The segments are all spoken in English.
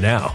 now.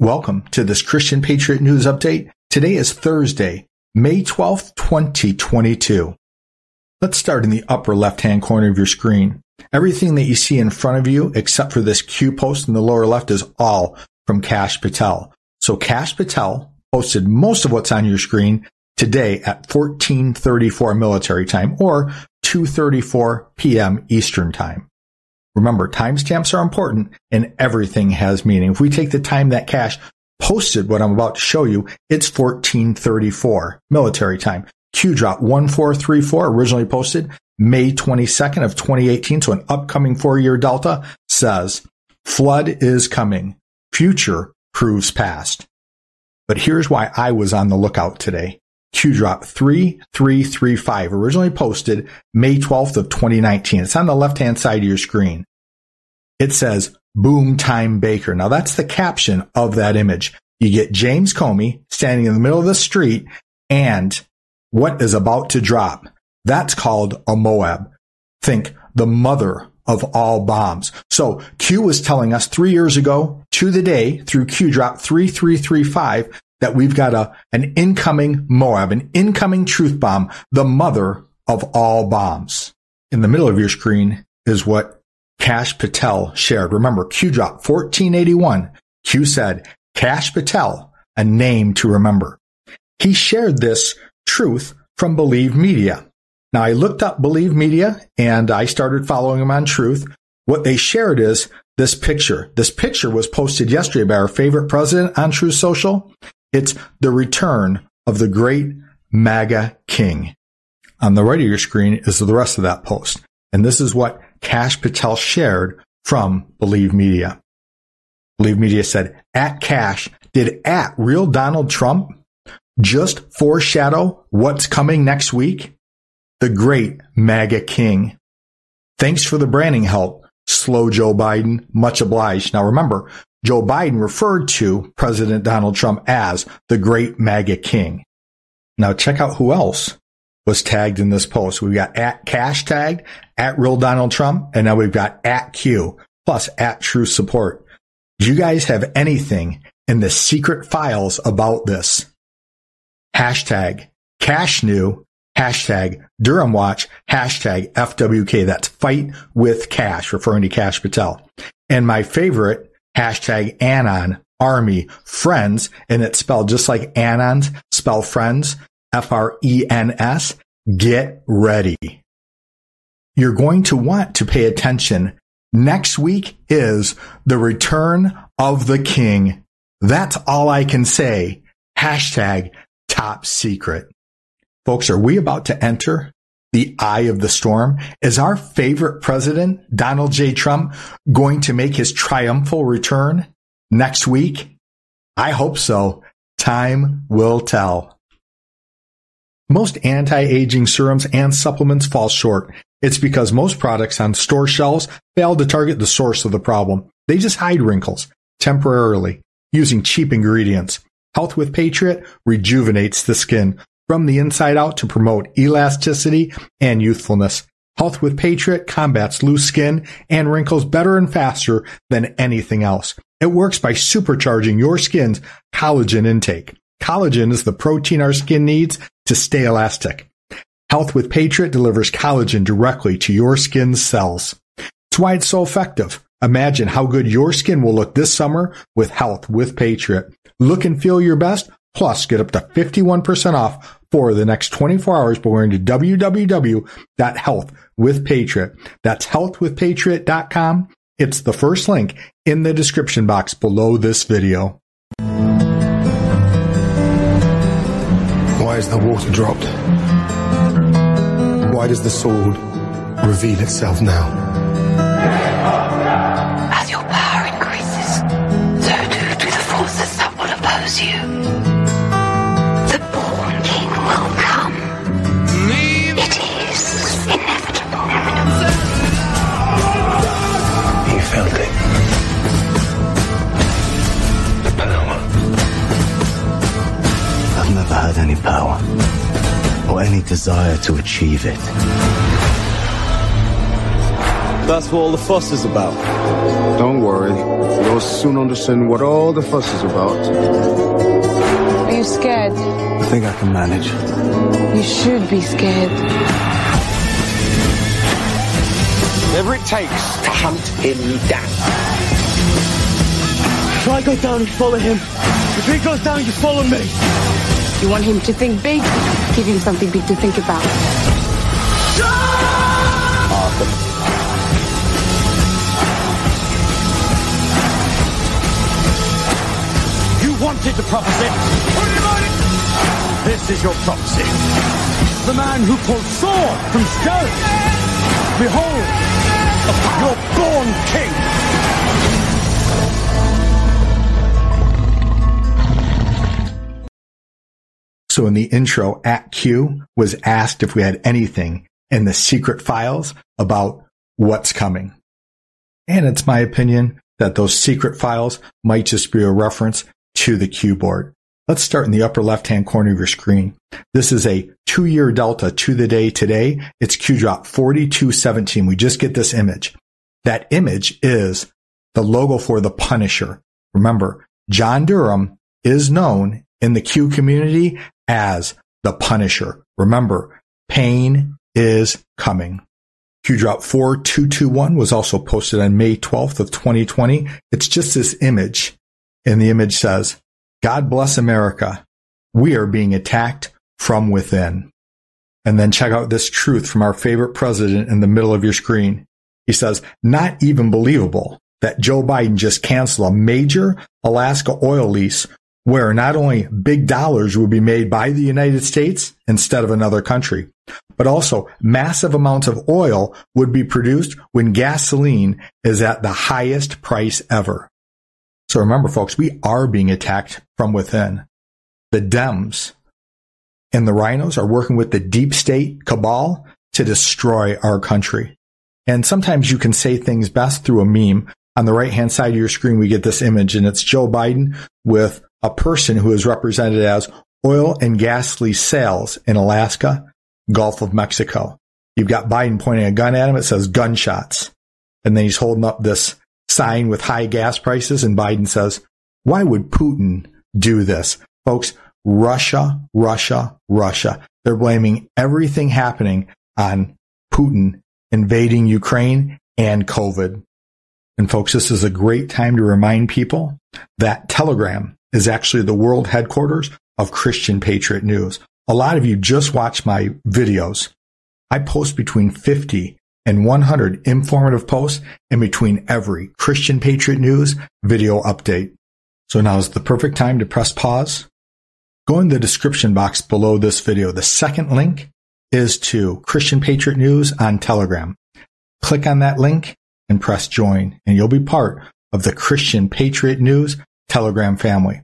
Welcome to this Christian Patriot News Update. Today is Thursday, May 12th, 2022. Let's start in the upper left-hand corner of your screen. Everything that you see in front of you, except for this Q post in the lower left, is all from Kash Patel. So Kash Patel posted most of what's on your screen today at 1434 military time or 234 p.m. Eastern time. Remember, timestamps are important and everything has meaning. If we take the time that Kash posted what I'm about to show you, it's 1434 military time. Q drop 1434 originally posted May 22nd of 2018. So an upcoming four year delta says flood is coming. Future proves past. But here's why I was on the lookout today. Q drop 3335 originally posted May 12th of 2019. It's on the left hand side of your screen. It says boom time baker. Now that's the caption of that image. You get James Comey standing in the middle of the street and what is about to drop. That's called a Moab. Think the mother of all bombs. So Q was telling us three years ago to the day through Q drop 3335 that we've got a, an incoming Moab, an incoming truth bomb, the mother of all bombs. In the middle of your screen is what Kash Patel shared. Remember, Q drop 1481. Q said, Kash Patel, a name to remember. He shared this truth from Believe Media. Now I looked up Believe Media and I started following them on truth. What they shared is this picture. This picture was posted yesterday by our favorite president on Truth Social. It's the return of the great MAGA king. On the right of your screen is the rest of that post. And this is what Kash Patel shared from Believe Media. Believe Media said, at Kash, did at real Donald Trump just foreshadow what's coming next week? The great MAGA king. Thanks for the branding help. Slow Joe Biden. Much obliged. Now remember, Joe Biden referred to President Donald Trump as the great MAGA king. Now check out who else was tagged in this post. We've got at Cash tagged, at real Donald Trump, and now we've got at Q plus at true support. Do you guys have anything in the secret files about this? Hashtag cash new hashtag Durham Watch, hashtag FWK. That's fight with Kash referring to Kash Patel. And my favorite, hashtag Anon Army Friends, and it's spelled just like Anons spell friends, F R E N S. Get ready. You're going to want to pay attention. Next week is the return of the king. That's all I can say. Hashtag top secret. Folks, are we about to enter the eye of the storm? Is our favorite president, Donald J. Trump, going to make his triumphal return next week? I hope so. Time will tell. Most anti-aging serums and supplements fall short. It's because most products on store shelves fail to target the source of the problem. They just hide wrinkles temporarily using cheap ingredients. Health with Patriot rejuvenates the skin from the inside out to promote elasticity and youthfulness. Health with Patriot combats loose skin and wrinkles better and faster than anything else. It works by supercharging your skin's collagen intake. Collagen is the protein our skin needs to stay elastic. Health with Patriot delivers collagen directly to your skin's cells. It's why it's so effective. Imagine how good your skin will look this summer with Health with Patriot. Look and feel your best, plus get up to 51% off for the next 24 hours by going to www.healthwithpatriot. That's healthwithpatriot.com. It's the first link in the description box below this video. Why is the water dropped? why does the sword reveal itself now? As your power increases, so do, do the forces that will oppose you. The born king will come. It is inevitable. He felt it. The power. I've never had any power desire to achieve it. That's what all the fuss is about. Don't worry. You'll soon understand what all the fuss is about. Are you scared? I think I can manage. You should be scared. Whatever it takes to hunt him down. If I go down, you follow him. If he goes down, you follow me. You want him to think big? Give him something big to think about. Arthur. You wanted the prophecy. This is your prophecy. The man who pulled sword from stone. Behold, your born king. So in the intro, at Q was asked if we had anything in the secret files about what's coming. And it's my opinion that those secret files might just be a reference to the Q board. Let's start in the upper left hand corner of your screen. This is a two year delta to the day today. It's Q drop 4217. We just get this image. That image is the logo for the Punisher. Remember, John Durham is known in the Q community as the Punisher. Remember, pain is coming. Q drop 4221 was also posted on May 12th of 2020. It's just this image and the image says, God bless America. We are being attacked from within. And then check out this truth from our favorite president in the middle of your screen. He says, not even believable that Joe Biden just canceled a major Alaska oil lease where not only big dollars would be made by the United States instead of another country, but also massive amounts of oil would be produced when gasoline is at the highest price ever. So remember, folks, we are being attacked from within. The Dems and the rhinos are working with the deep state cabal to destroy our country. And sometimes you can say things best through a meme. On the right hand side of your screen, we get this image and it's Joe Biden with a person who is represented as oil and gas lease sales in Alaska, Gulf of Mexico. You've got Biden pointing a gun at him. It says gunshots. And then he's holding up this sign with high gas prices. And Biden says, why would Putin do this? Folks, Russia, Russia, Russia. They're blaming everything happening on Putin invading Ukraine and COVID. And folks, this is a great time to remind people that Telegram is actually the world headquarters of Christian Patriot News. A lot of you just watch my videos. I post between 50 and 100 informative posts in between every Christian Patriot News video update. So now is the perfect time to press pause. Go in the description box below this video. The second link is to Christian Patriot News on Telegram. Click on that link and press join and you'll be part of the Christian Patriot News Telegram family.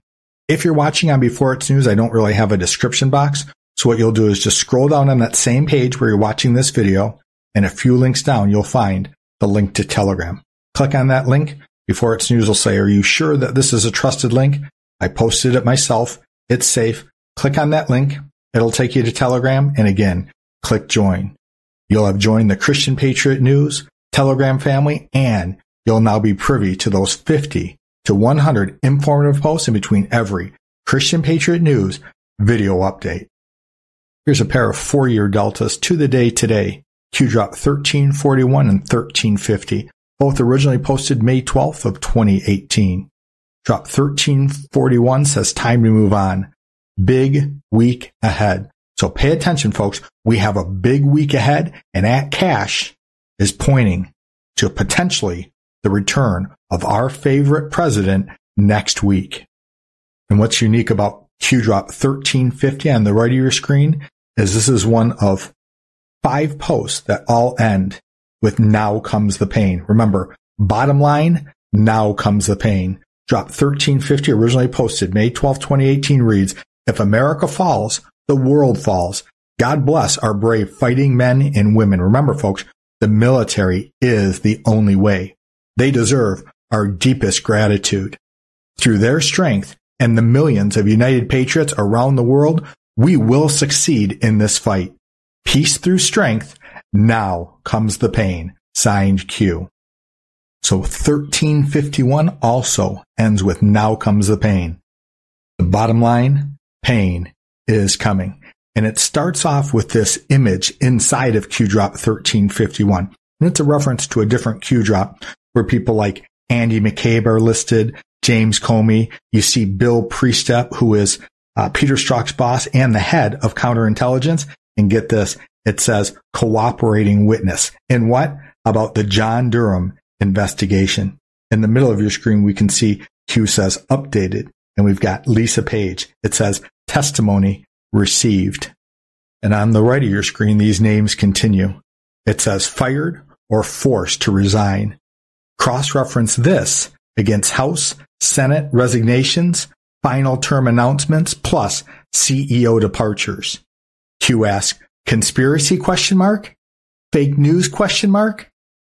If you're watching on Before It's News, I don't really have a description box. So what you'll do is just scroll down on that same page where you're watching this video and a few links down, you'll find the link to Telegram. Click on that link. Before It's News will say, are you sure that this is a trusted link? I posted it myself. It's safe. Click on that link. It'll take you to Telegram. And again, click join. You'll have joined the Christian Patriot News Telegram family and you'll now be privy to those 50 to 100 informative posts in between every Christian Patriot News video update. Here's a pair of four year deltas to the day today. Q drop 1341 and 1350, both originally posted May 12th of 2018. Drop 1341 says time to move on. Big week ahead. So pay attention, folks. We have a big week ahead and at Kash is pointing to potentially the return of our favorite president next week. And what's unique about Q drop 1350 on the right of your screen is this is one of five posts that all end with now comes the pain. Remember, bottom line, now comes the pain. Drop 1350 originally posted May 12, 2018 reads, if America falls, the world falls. God bless our brave fighting men and women. Remember, folks, the military is the only way. They deserve our deepest gratitude. Through their strength and the millions of united patriots around the world, we will succeed in this fight. Peace through strength. Now comes the pain. Signed Q. So 1351 also ends with now comes the pain. The bottom line, pain is coming. And it starts off with this image inside of Q drop 1351. And it's a reference to a different Q drop where people like Andy McCabe are listed, James Comey. You see Bill Priestap, who is uh, Peter Strzok's boss and the head of counterintelligence. And get this, it says cooperating witness. And what? About the John Durham investigation. In the middle of your screen, we can see Q says updated and we've got Lisa Page. It says testimony received. And on the right of your screen, these names continue. It says fired or forced to resign. Cross-reference this against House, Senate resignations, final term announcements, plus CEO departures. Q asks, conspiracy question mark? Fake news question mark?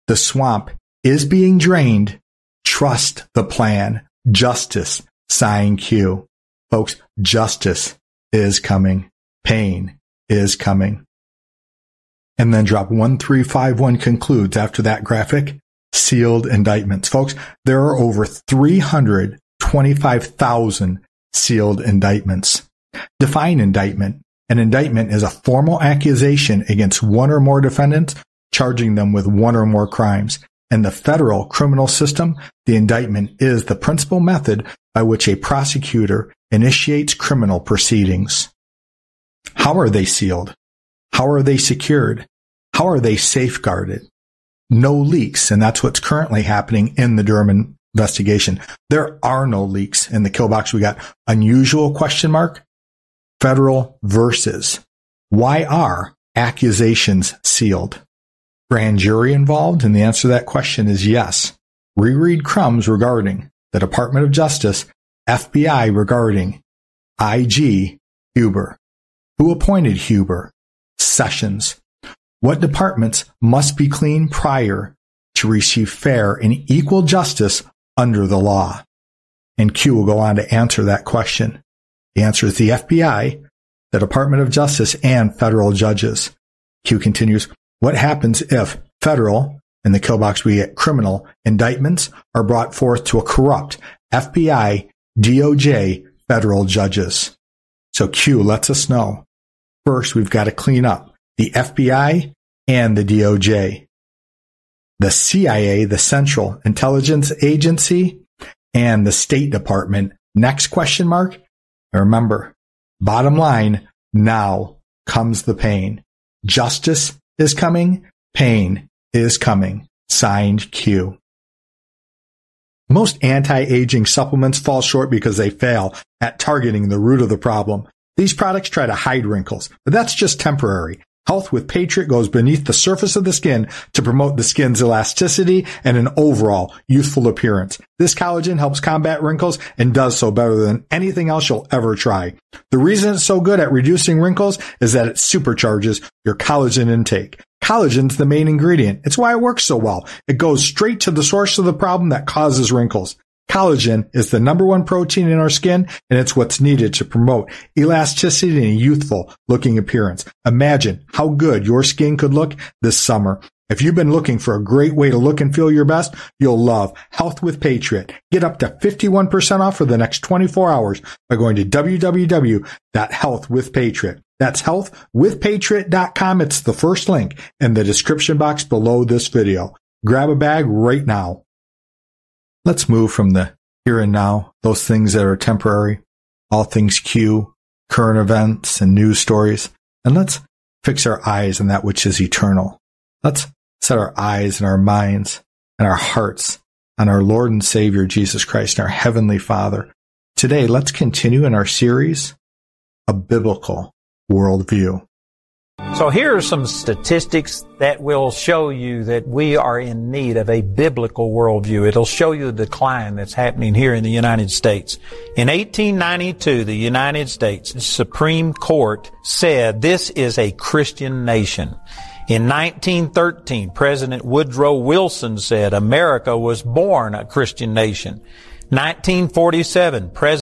The swamp is being drained. Trust the plan. Justice. Sign Q. Folks, justice is coming. Pain is coming. And then drop 1351 concludes after that graphic sealed indictments. Folks, there are over 325,000 sealed indictments. Define indictment. An indictment is a formal accusation against one or more defendants, charging them with one or more crimes. In the federal criminal system, the indictment is the principal method by which a prosecutor initiates criminal proceedings. How are they sealed? How are they secured? How are they safeguarded? No leaks, and that's what's currently happening in the Durham investigation. There are no leaks in the kill box. We got unusual question mark, federal versus. Why are accusations sealed? grand jury involved? And the answer to that question is yes. Reread crumbs regarding the Department of Justice, FBI regarding IG Huber. Who appointed Huber? Sessions. What departments must be clean prior to receive fair and equal justice under the law? And Q will go on to answer that question. The answer is the FBI, the Department of Justice, and federal judges. Q continues, what happens if federal, in the kill box we get criminal, indictments are brought forth to a corrupt FBI, DOJ, federal judges? So Q lets us know. First, we've got to clean up the FBI and the DOJ. The CIA, the Central Intelligence Agency, and the State Department. Next question mark. remember, bottom line, now comes the pain. Justice is coming. Pain is coming. Signed Q. Most anti-aging supplements fall short because they fail at targeting the root of the problem. These products try to hide wrinkles, but that's just temporary. Health with Patriot goes beneath the surface of the skin to promote the skin's elasticity and an overall youthful appearance. This collagen helps combat wrinkles and does so better than anything else you'll ever try. The reason it's so good at reducing wrinkles is that it supercharges your collagen intake. Collagen's the main ingredient. It's why it works so well. It goes straight to the source of the problem that causes wrinkles. Collagen is the number one protein in our skin, and it's what's needed to promote elasticity and a youthful looking appearance. Imagine how good your skin could look this summer. If you've been looking for a great way to look and feel your best, you'll love Health with Patriot. Get up to 51% off for the next 24 hours by going to www.healthwithpatriot. That's healthwithpatriot.com. It's the first link in the description box below this video. Grab a bag right now. Let's move from the here and now, those things that are temporary, all things Q, current events and news stories, and let's fix our eyes on that which is eternal. Let's set our eyes and our minds and our hearts on our Lord and Savior Jesus Christ and our Heavenly Father. Today, let's continue in our series, A Biblical Worldview. So here are some statistics that will show you that we are in need of a biblical worldview. It'll show you the decline that's happening here in the United States. In 1892, the United States Supreme Court said this is a Christian nation. In 1913, President Woodrow Wilson said America was born a Christian nation. 1947, President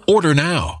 Order now.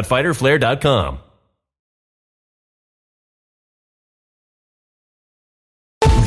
www.fighterflare.com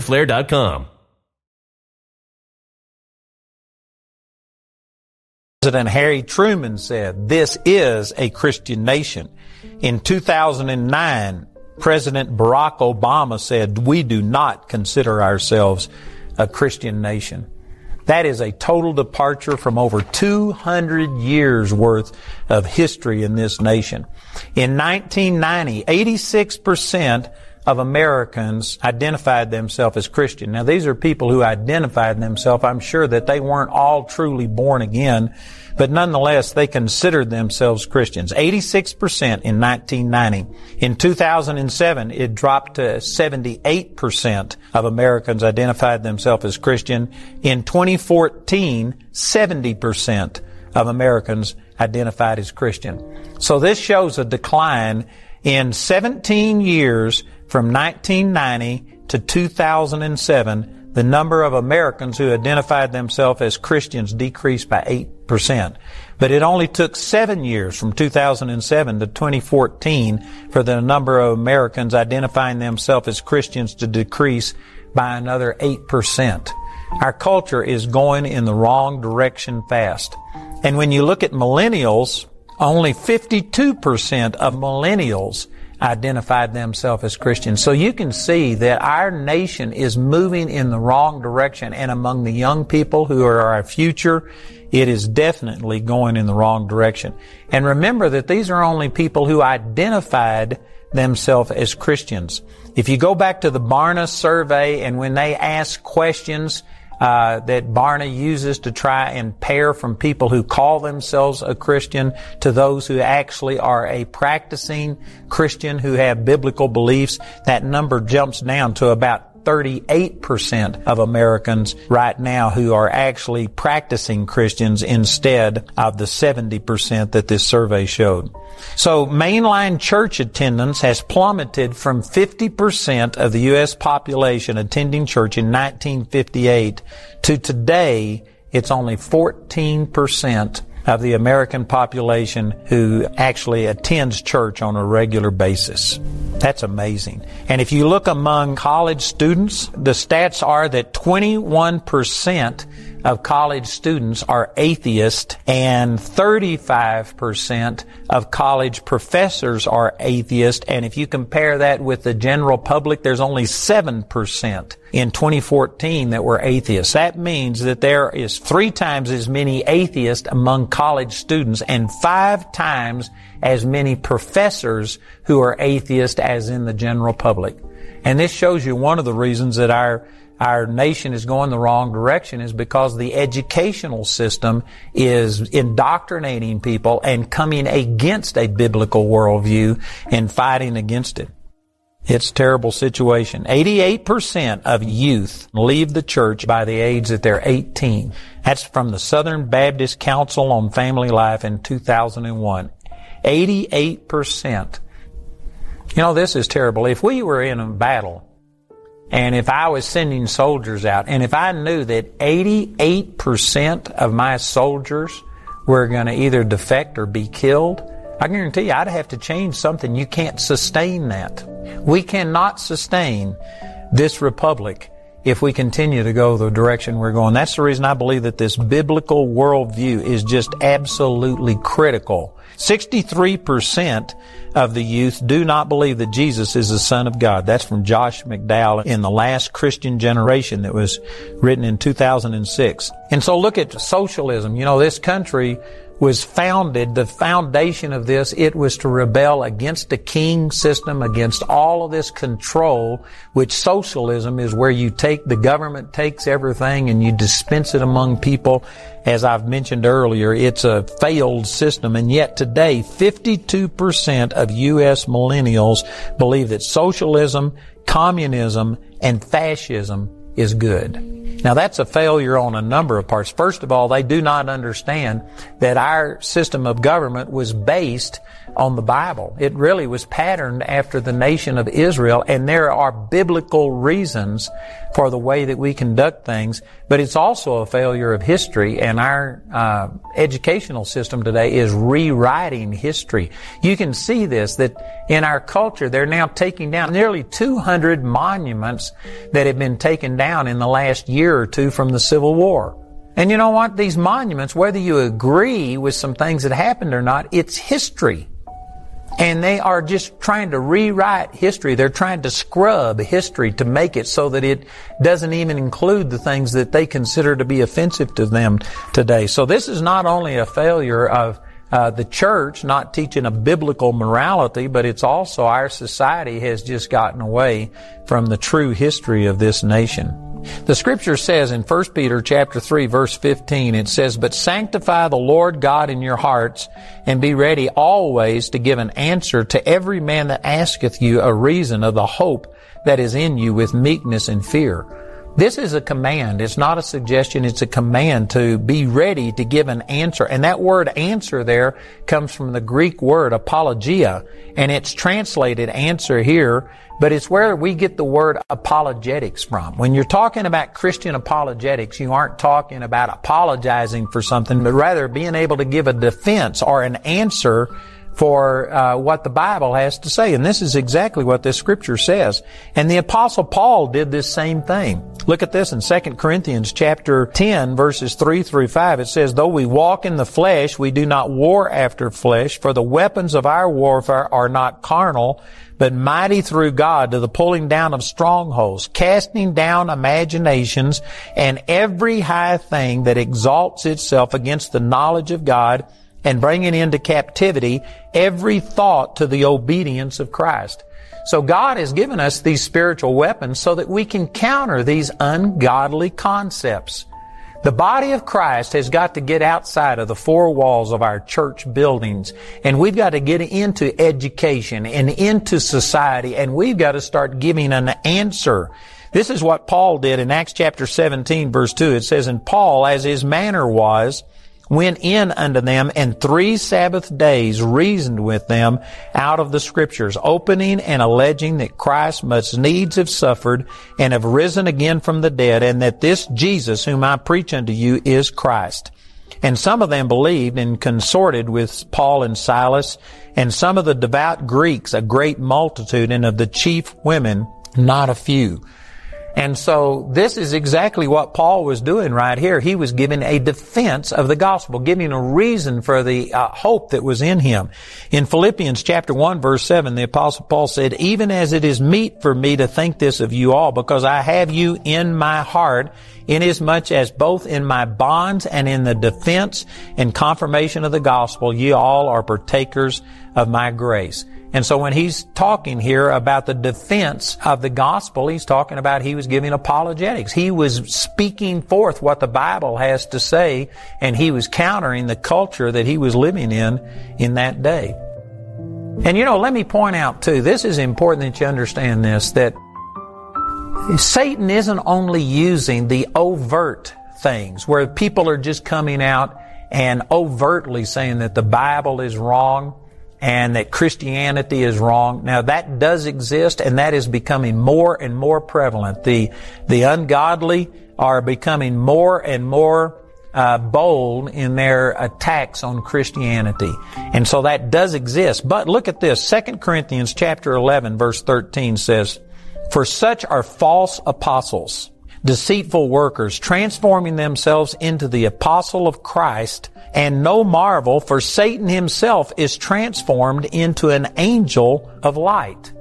fighterflare.com. President Harry Truman said, This is a Christian nation. In 2009, President Barack Obama said, We do not consider ourselves a Christian nation. That is a total departure from over 200 years worth of history in this nation. In 1990, 86% of Americans identified themselves as Christian. Now these are people who identified themselves. I'm sure that they weren't all truly born again, but nonetheless they considered themselves Christians. 86% in 1990. In 2007, it dropped to 78% of Americans identified themselves as Christian. In 2014, 70% of Americans identified as Christian. So this shows a decline in 17 years from 1990 to 2007, the number of Americans who identified themselves as Christians decreased by 8%. But it only took seven years from 2007 to 2014 for the number of Americans identifying themselves as Christians to decrease by another 8%. Our culture is going in the wrong direction fast. And when you look at millennials, only 52% of millennials identified themselves as Christians. So you can see that our nation is moving in the wrong direction. And among the young people who are our future, it is definitely going in the wrong direction. And remember that these are only people who identified themselves as Christians. If you go back to the Barna survey and when they ask questions uh, that Barna uses to try and pair from people who call themselves a Christian to those who actually are a practicing Christian who have biblical beliefs, that number jumps down to about 38% of Americans right now who are actually practicing Christians instead of the 70% that this survey showed. So mainline church attendance has plummeted from 50% of the U.S. population attending church in 1958 to today it's only 14% of the American population who actually attends church on a regular basis. That's amazing. And if you look among college students, the stats are that 21% of college students are atheist and 35% of college professors are atheist. And if you compare that with the general public, there's only 7% in 2014 that were atheists. That means that there is three times as many atheists among college students and five times as many professors who are atheists as in the general public. And this shows you one of the reasons that our our nation is going the wrong direction is because the educational system is indoctrinating people and coming against a biblical worldview and fighting against it. It's a terrible situation. 88% of youth leave the church by the age that they're 18. That's from the Southern Baptist Council on Family Life in 2001. 88%. You know, this is terrible. If we were in a battle and if I was sending soldiers out, and if I knew that 88% of my soldiers were going to either defect or be killed, I guarantee you I'd have to change something. You can't sustain that. We cannot sustain this republic if we continue to go the direction we're going. That's the reason I believe that this biblical worldview is just absolutely critical 63% of the youth do not believe that Jesus is the Son of God. That's from Josh McDowell in the last Christian generation that was written in 2006. And so look at socialism. You know, this country was founded, the foundation of this, it was to rebel against the king system, against all of this control, which socialism is where you take, the government takes everything and you dispense it among people. As I've mentioned earlier, it's a failed system and yet today 52% of U.S. millennials believe that socialism, communism, and fascism is good. Now that's a failure on a number of parts. First of all, they do not understand that our system of government was based on the Bible. It really was patterned after the nation of Israel, and there are biblical reasons for the way that we conduct things, but it's also a failure of history, and our uh, educational system today is rewriting history. You can see this, that in our culture, they're now taking down nearly 200 monuments that have been taken down in the last year or two from the Civil War. And you know what? These monuments, whether you agree with some things that happened or not, it's history. And they are just trying to rewrite history. They're trying to scrub history to make it so that it doesn't even include the things that they consider to be offensive to them today. So this is not only a failure of uh, the church not teaching a biblical morality, but it's also our society has just gotten away from the true history of this nation. The scripture says in 1 Peter chapter 3 verse 15, it says, But sanctify the Lord God in your hearts, and be ready always to give an answer to every man that asketh you a reason of the hope that is in you with meekness and fear. This is a command. It's not a suggestion. It's a command to be ready to give an answer. And that word answer there comes from the Greek word apologia. And it's translated answer here, but it's where we get the word apologetics from. When you're talking about Christian apologetics, you aren't talking about apologizing for something, but rather being able to give a defense or an answer for uh, what the Bible has to say. And this is exactly what this scripture says. And the apostle Paul did this same thing. Look at this in 2 Corinthians chapter 10 verses 3 through 5. It says, Though we walk in the flesh, we do not war after flesh, for the weapons of our warfare are not carnal, but mighty through God to the pulling down of strongholds, casting down imaginations and every high thing that exalts itself against the knowledge of God, and bringing into captivity every thought to the obedience of Christ. So God has given us these spiritual weapons so that we can counter these ungodly concepts. The body of Christ has got to get outside of the four walls of our church buildings and we've got to get into education and into society and we've got to start giving an answer. This is what Paul did in Acts chapter 17 verse 2. It says, And Paul, as his manner was, went in unto them and three Sabbath days reasoned with them out of the scriptures, opening and alleging that Christ must needs have suffered and have risen again from the dead, and that this Jesus whom I preach unto you is Christ. And some of them believed and consorted with Paul and Silas, and some of the devout Greeks, a great multitude, and of the chief women, not a few. And so this is exactly what Paul was doing right here. He was giving a defense of the gospel, giving a reason for the uh, hope that was in him. In Philippians chapter 1 verse 7, the apostle Paul said, even as it is meet for me to think this of you all, because I have you in my heart, inasmuch as both in my bonds and in the defense and confirmation of the gospel, ye all are partakers of my grace. And so when he's talking here about the defense of the gospel, he's talking about he was giving apologetics. He was speaking forth what the Bible has to say, and he was countering the culture that he was living in in that day. And you know, let me point out too, this is important that you understand this, that Satan isn't only using the overt things where people are just coming out and overtly saying that the Bible is wrong and that Christianity is wrong. Now that does exist and that is becoming more and more prevalent. The, the ungodly are becoming more and more uh, bold in their attacks on Christianity. And so that does exist. But look at this. 2 Corinthians chapter 11 verse 13 says, For such are false apostles, deceitful workers, transforming themselves into the apostle of Christ, and no marvel, for Satan himself is transformed into an angel of light.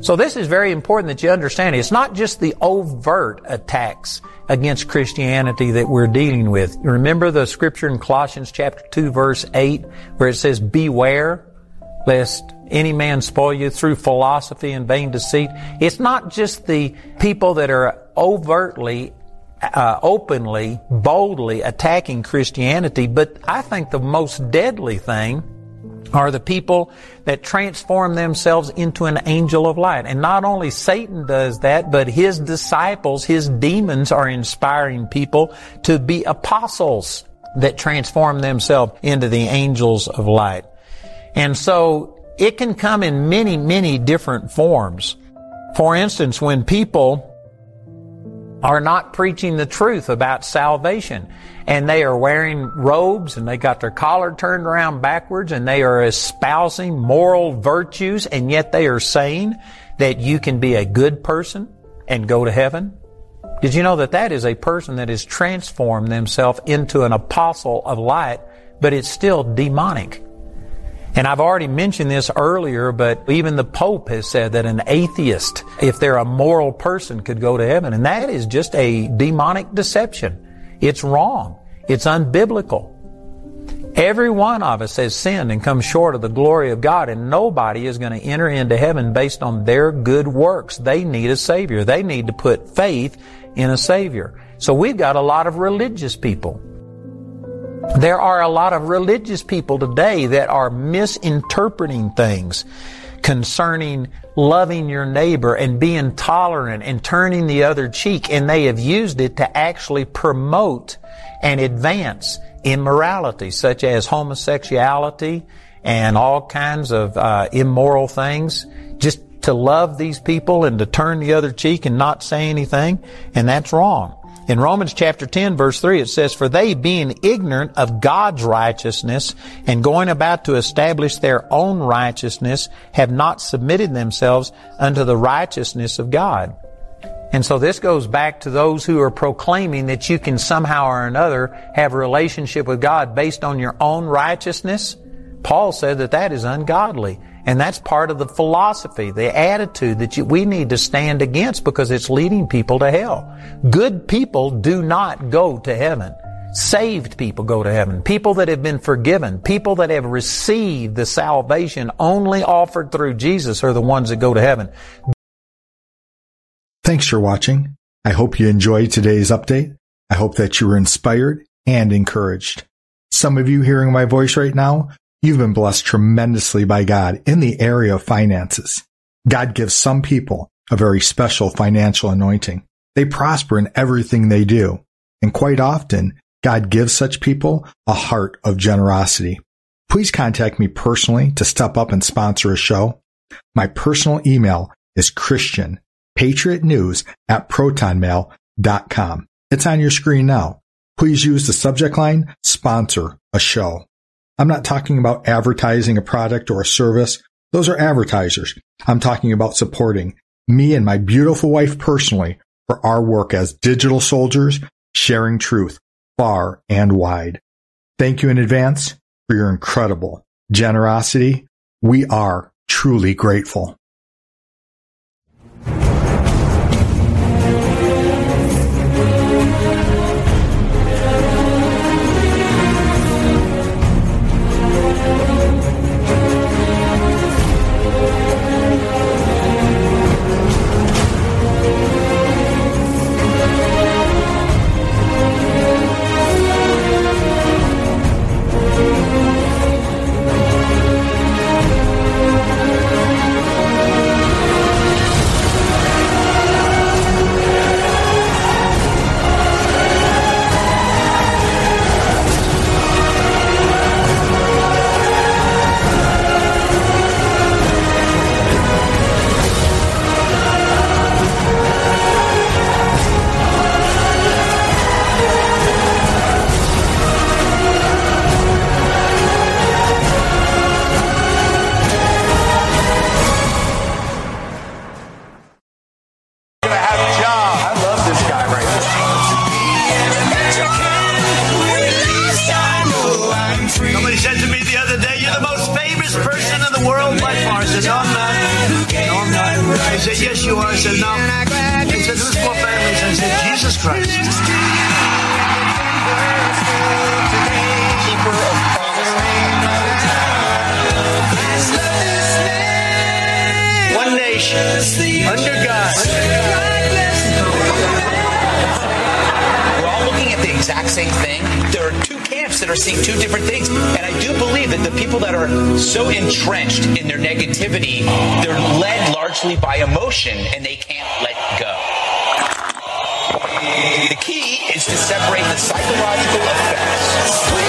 So this is very important that you understand. It's not just the overt attacks against Christianity that we're dealing with. Remember the scripture in Colossians chapter 2 verse 8 where it says, beware lest any man spoil you through philosophy and vain deceit. It's not just the people that are overtly uh, openly, boldly attacking Christianity, but I think the most deadly thing are the people that transform themselves into an angel of light. And not only Satan does that, but his disciples, his demons are inspiring people to be apostles that transform themselves into the angels of light. And so it can come in many, many different forms. For instance, when people are not preaching the truth about salvation. And they are wearing robes and they got their collar turned around backwards and they are espousing moral virtues and yet they are saying that you can be a good person and go to heaven. Did you know that that is a person that has transformed themselves into an apostle of light, but it's still demonic? And I've already mentioned this earlier, but even the Pope has said that an atheist, if they're a moral person, could go to heaven. And that is just a demonic deception. It's wrong. It's unbiblical. Every one of us has sinned and come short of the glory of God, and nobody is going to enter into heaven based on their good works. They need a Savior. They need to put faith in a Savior. So we've got a lot of religious people there are a lot of religious people today that are misinterpreting things concerning loving your neighbor and being tolerant and turning the other cheek, and they have used it to actually promote and advance immorality, such as homosexuality and all kinds of uh, immoral things, just to love these people and to turn the other cheek and not say anything, and that's wrong. In Romans chapter 10 verse 3 it says, For they being ignorant of God's righteousness and going about to establish their own righteousness have not submitted themselves unto the righteousness of God. And so this goes back to those who are proclaiming that you can somehow or another have a relationship with God based on your own righteousness. Paul said that that is ungodly. And that's part of the philosophy, the attitude that you, we need to stand against because it's leading people to hell. Good people do not go to heaven. Saved people go to heaven. People that have been forgiven. People that have received the salvation only offered through Jesus are the ones that go to heaven. Thanks for watching. I hope you enjoyed today's update. I hope that you were inspired and encouraged. Some of you hearing my voice right now, you've been blessed tremendously by God in the area of finances. God gives some people a very special financial anointing. They prosper in everything they do. And quite often, God gives such people a heart of generosity. Please contact me personally to step up and sponsor a show. My personal email is Christian Patriot News at protonmail.com. It's on your screen now. Please use the subject line sponsor a show. I'm not talking about advertising a product or a service. Those are advertisers. I'm talking about supporting me and my beautiful wife personally for our work as digital soldiers, sharing truth far and wide. Thank you in advance for your incredible generosity. We are truly grateful. That are seeing two different things. And I do believe that the people that are so entrenched in their negativity, they're led largely by emotion and they can't let go. The key is to separate the psychological effects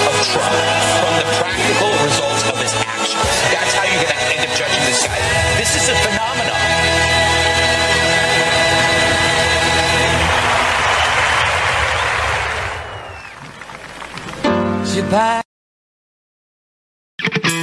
of Trump from the practical results of his actions. That's how you're going to end up judging this guy. This is a phenomenon. you back.